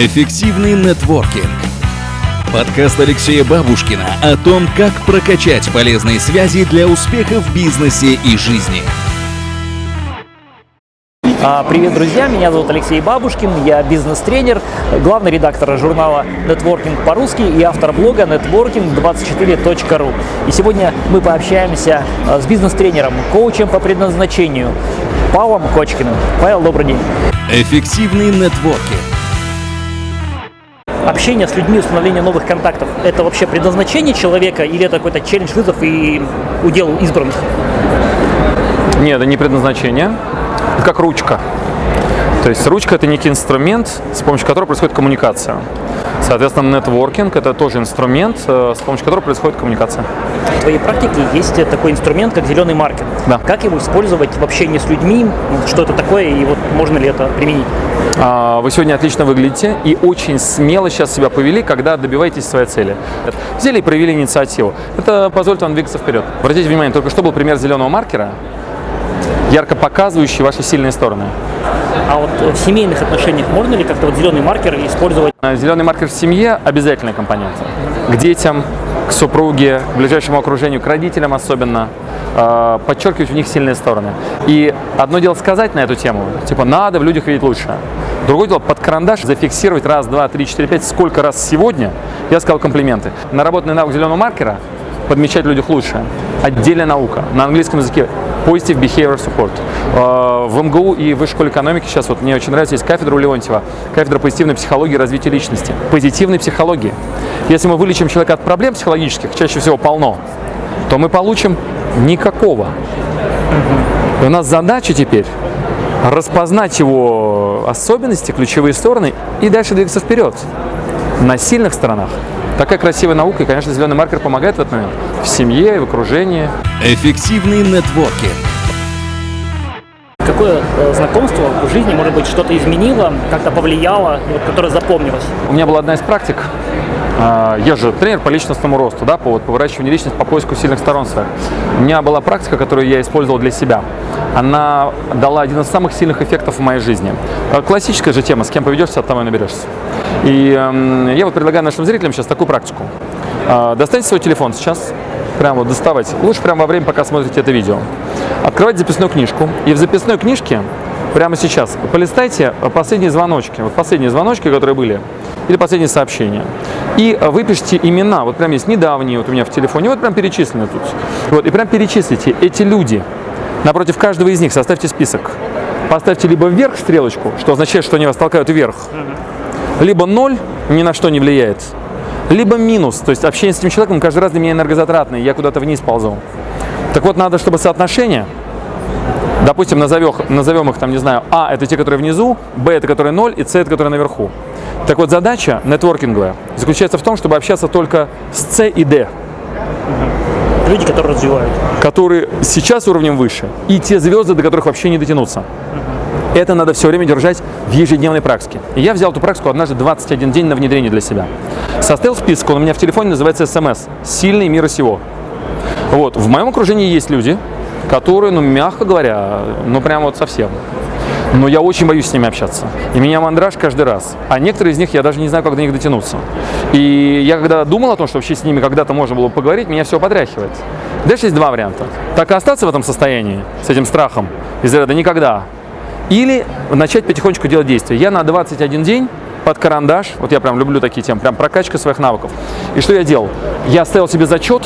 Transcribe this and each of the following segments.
Эффективный нетворкинг. Подкаст Алексея Бабушкина о том, как прокачать полезные связи для успеха в бизнесе и жизни. А, Привет, друзья! Меня зовут Алексей Бабушкин, я бизнес-тренер, главный редактор журнала Networking по-русски и автор блога networking24.ru. И сегодня мы пообщаемся а, с бизнес-тренером, коучем по предназначению Павлом Кочкиным. Павел, добрый день! Эффективный нетворкинг. Общение с людьми, установление новых контактов – это вообще предназначение человека или это какой-то челлендж, вызов и удел избранных? Нет, это не предназначение. Это как ручка. То есть ручка это некий инструмент, с помощью которого происходит коммуникация. Соответственно, нетворкинг это тоже инструмент, э, с помощью которого происходит коммуникация. В твоей практике есть такой инструмент, как зеленый маркер. Да. Как его использовать в общении с людьми? Что это такое и вот можно ли это применить? А, Вы сегодня отлично выглядите и очень смело сейчас себя повели, когда добиваетесь своей цели. Взяли и проявили инициативу. Это позволит вам двигаться вперед. Обратите внимание, только что был пример зеленого маркера, ярко показывающий ваши сильные стороны. А вот в семейных отношениях можно ли как-то вот зеленый маркер использовать? Зеленый маркер в семье – обязательный компонент. К детям, к супруге, к ближайшему окружению, к родителям особенно. э, Подчеркивать в них сильные стороны. И одно дело сказать на эту тему, типа надо в людях видеть лучше. Другое дело под карандаш зафиксировать раз, два, три, четыре, пять, сколько раз сегодня я сказал комплименты. Наработанный навык зеленого маркера подмечать людях лучше. Отдельная наука. На английском языке Positive Behavior Support. Э, В МГУ и в Высшей школе экономики сейчас вот мне очень нравится, есть кафедра у Леонтьева, кафедра позитивной психологии и развития личности. Позитивной психологии. Если мы вылечим человека от проблем психологических, чаще всего полно, то мы получим никакого. И у нас задача теперь распознать его особенности, ключевые стороны и дальше двигаться вперед на сильных сторонах. Такая красивая наука, и, конечно, зеленый маркер помогает в этот момент. В семье в окружении. Эффективный нетворкинг. Какое э, знакомство в жизни, может быть, что-то изменило, как-то повлияло, вот, которое запомнилось? У меня была одна из практик. а, Я же тренер по личностному росту, да, по, вот, по выращиванию личности, по поиску сильных сторон своих. У меня была практика, которую я использовал для себя. Она дала один из самых сильных эффектов в моей жизни. А, Классическая же тема, с кем поведешься, от того и наберешься. И эм, я вот предлагаю нашим зрителям сейчас такую практику. А, Достаньте свой телефон сейчас, прямо вот доставайте. Лучше прямо во время, пока смотрите это видео. Открывайте записную книжку. И в записной книжке прямо сейчас полистайте последние звоночки. Вот последние звоночки, которые были. Или последние сообщения. И э, выпишите имена. Вот прям есть недавние вот у меня в телефоне. Вот прям перечислены тут. Вот, и прям перечислите эти люди. Напротив каждого из них составьте список. Поставьте либо вверх стрелочку, что означает, что они вас толкают вверх. Либо ноль, ни на что не влияет. Либо минус, то есть общение с этим человеком каждый раз для меня энергозатратное, я куда-то вниз ползу. Так вот, надо, чтобы соотношение, допустим, назовем, назовем их там, не знаю, А это те, которые внизу, Б это которые 0 и С это которые наверху. Так вот, задача нетворкинговая заключается в том, чтобы общаться только с С и Д, Люди, которые развивают. которые сейчас уровнем выше, и те звезды, до которых вообще не дотянуться. Это надо все время держать в ежедневной практике. И я взял эту практику однажды 21 день на внедрение для себя. Составил список, он у меня в телефоне называется СМС «Сильный мира сего». Вот, в моем окружении есть люди, которые, ну, мягко говоря, ну, прям вот совсем. Но я очень боюсь с ними общаться. И меня мандраж каждый раз. А некоторые из них я даже не знаю, как до них дотянуться. И я когда думал о том, что вообще с ними когда-то можно было поговорить, меня все потряхивает. Дальше есть два варианта. Так и остаться в этом состоянии, с этим страхом, из ряда никогда. Или начать потихонечку делать действия. Я на 21 день под карандаш, вот я прям люблю такие темы, прям прокачка своих навыков. И что я делал? Я ставил себе зачет,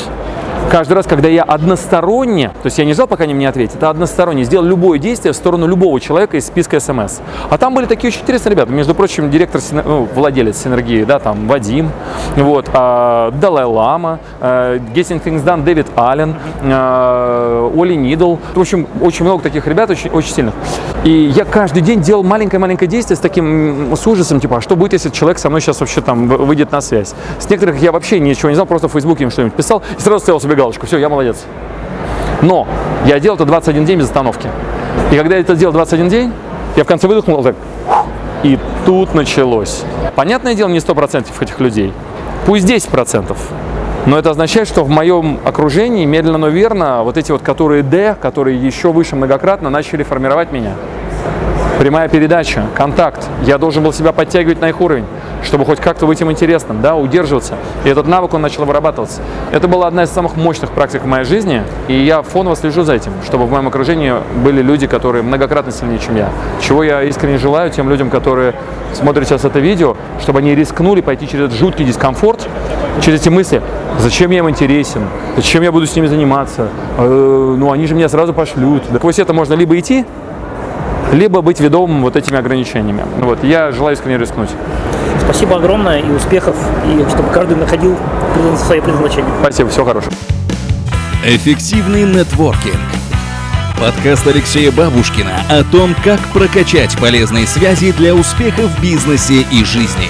каждый раз, когда я односторонне, то есть я не ждал, пока они мне ответят, а односторонне сделал любое действие в сторону любого человека из списка СМС. А там были такие очень интересные ребята. Между прочим, директор, ну, владелец Синергии, да, там Вадим, вот, а, Далай Лама, э, Getting Things Done, Дэвид Аллен, э, Оли Нидл. В общем, очень много таких ребят, очень, очень сильных. И я каждый день делал маленькое-маленькое действие с таким, с ужасом, типа, а что будет, если человек со мной сейчас вообще там выйдет на связь? С некоторых я вообще ничего не знал, просто в Фейсбуке им что-нибудь писал и сразу ставил себе галочку, все, я молодец. Но я делал это 21 день без остановки. И когда я это делал 21 день, я в конце выдохнул так. И тут началось. Понятное дело, не 100% этих людей. Пусть 10%. Но это означает, что в моем окружении медленно, но верно вот эти вот, которые D, которые еще выше многократно, начали формировать меня. Прямая передача, контакт. Я должен был себя подтягивать на их уровень. Чтобы хоть как-то быть им интересным, да, удерживаться. И этот навык, он начал вырабатываться. Это была одна из самых мощных практик в моей жизни, и я фоново слежу за этим, чтобы в моем окружении были люди, которые многократно сильнее, чем я. Чего я искренне желаю тем людям, которые смотрят сейчас это видео, чтобы они рискнули пойти через этот жуткий дискомфорт, через эти мысли, зачем я им интересен, зачем я буду с ними заниматься, э, ну они же меня сразу пошлют. Так вот это можно либо идти, либо быть ведомым вот этими ограничениями. Ну вот, я желаю искренне рискнуть. Спасибо огромное и успехов, и чтобы каждый находил свое предназначение. Спасибо, всего хорошего. Эффективный нетворкинг. Подкаст Алексея Бабушкина о том, как прокачать полезные связи для успеха в бизнесе и жизни.